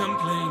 rock,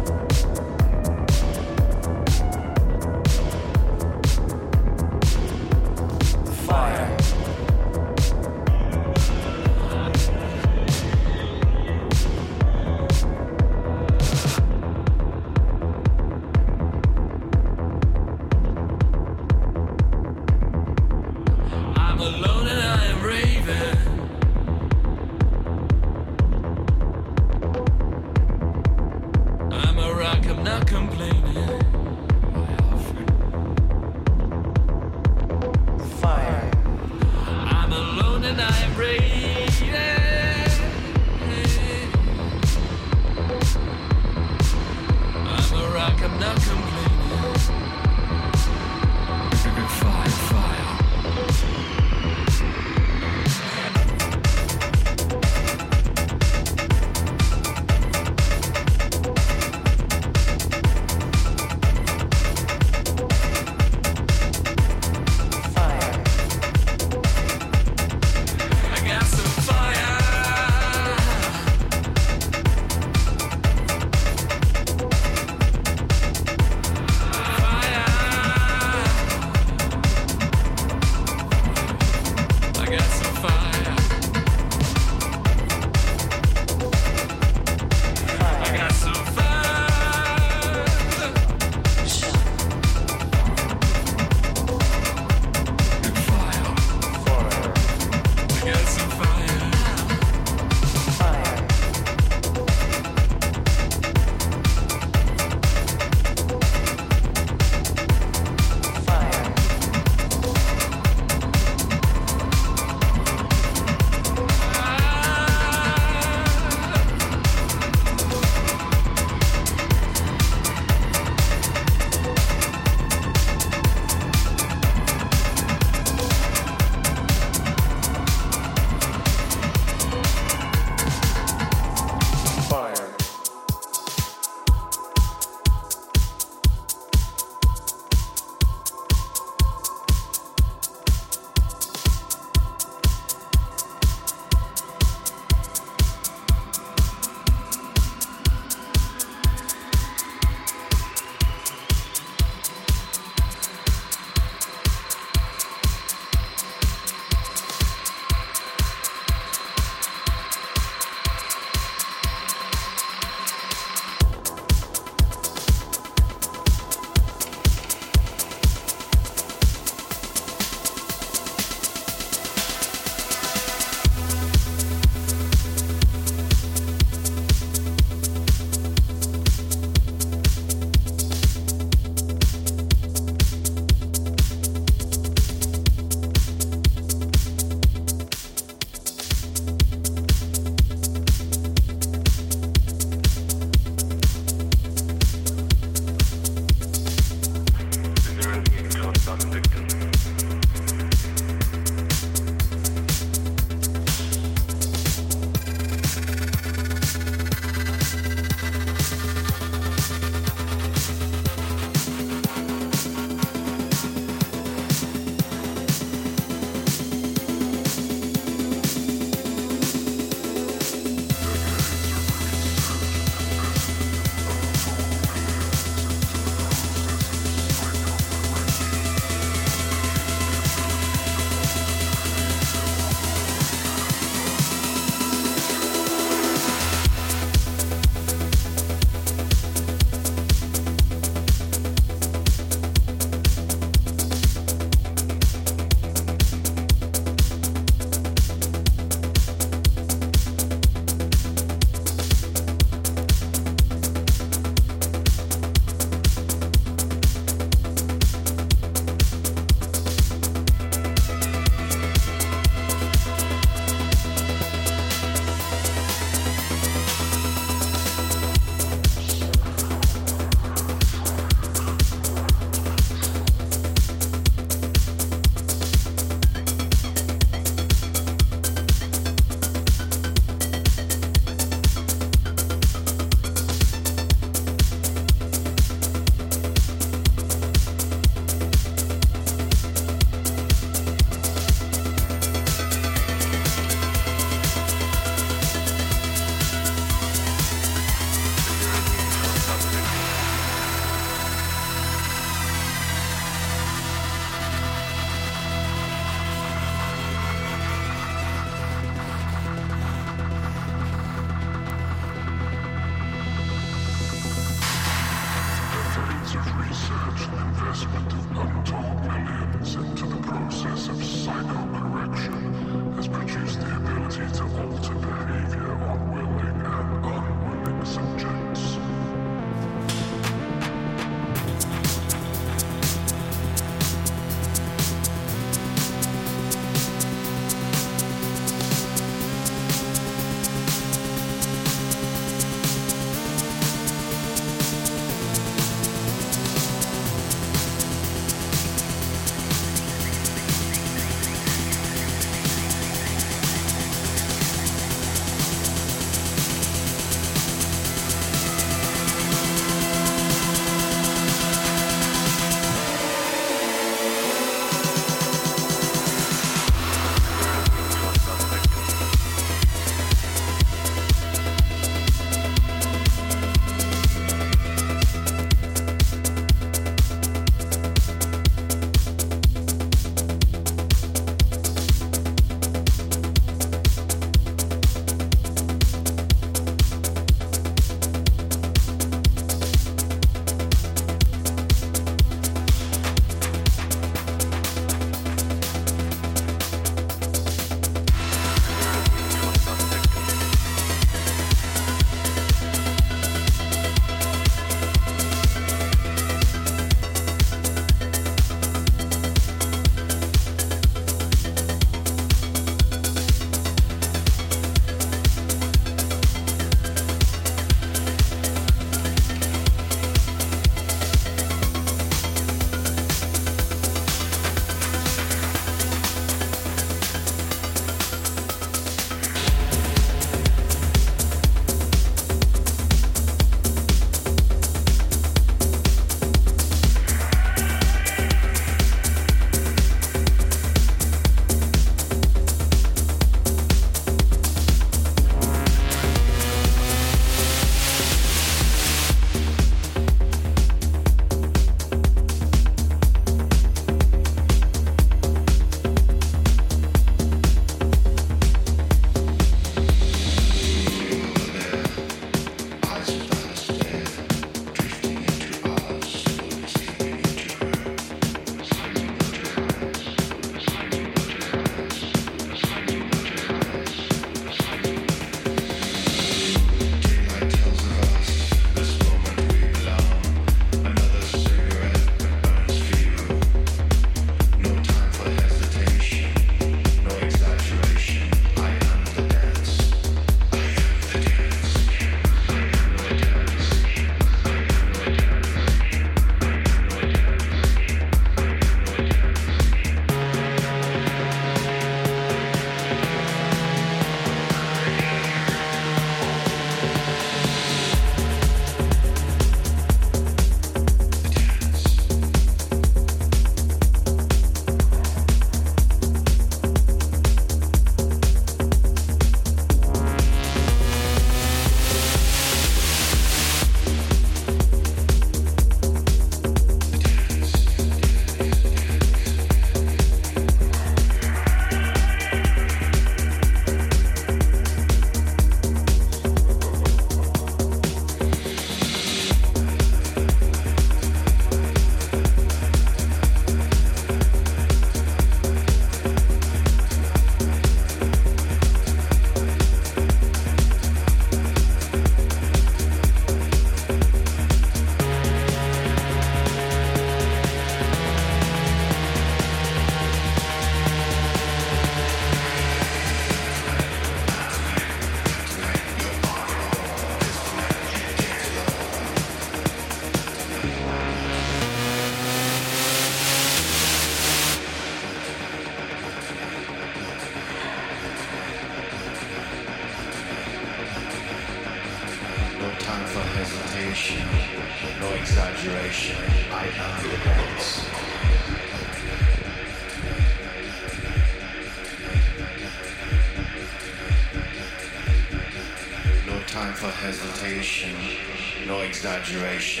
exaggeration.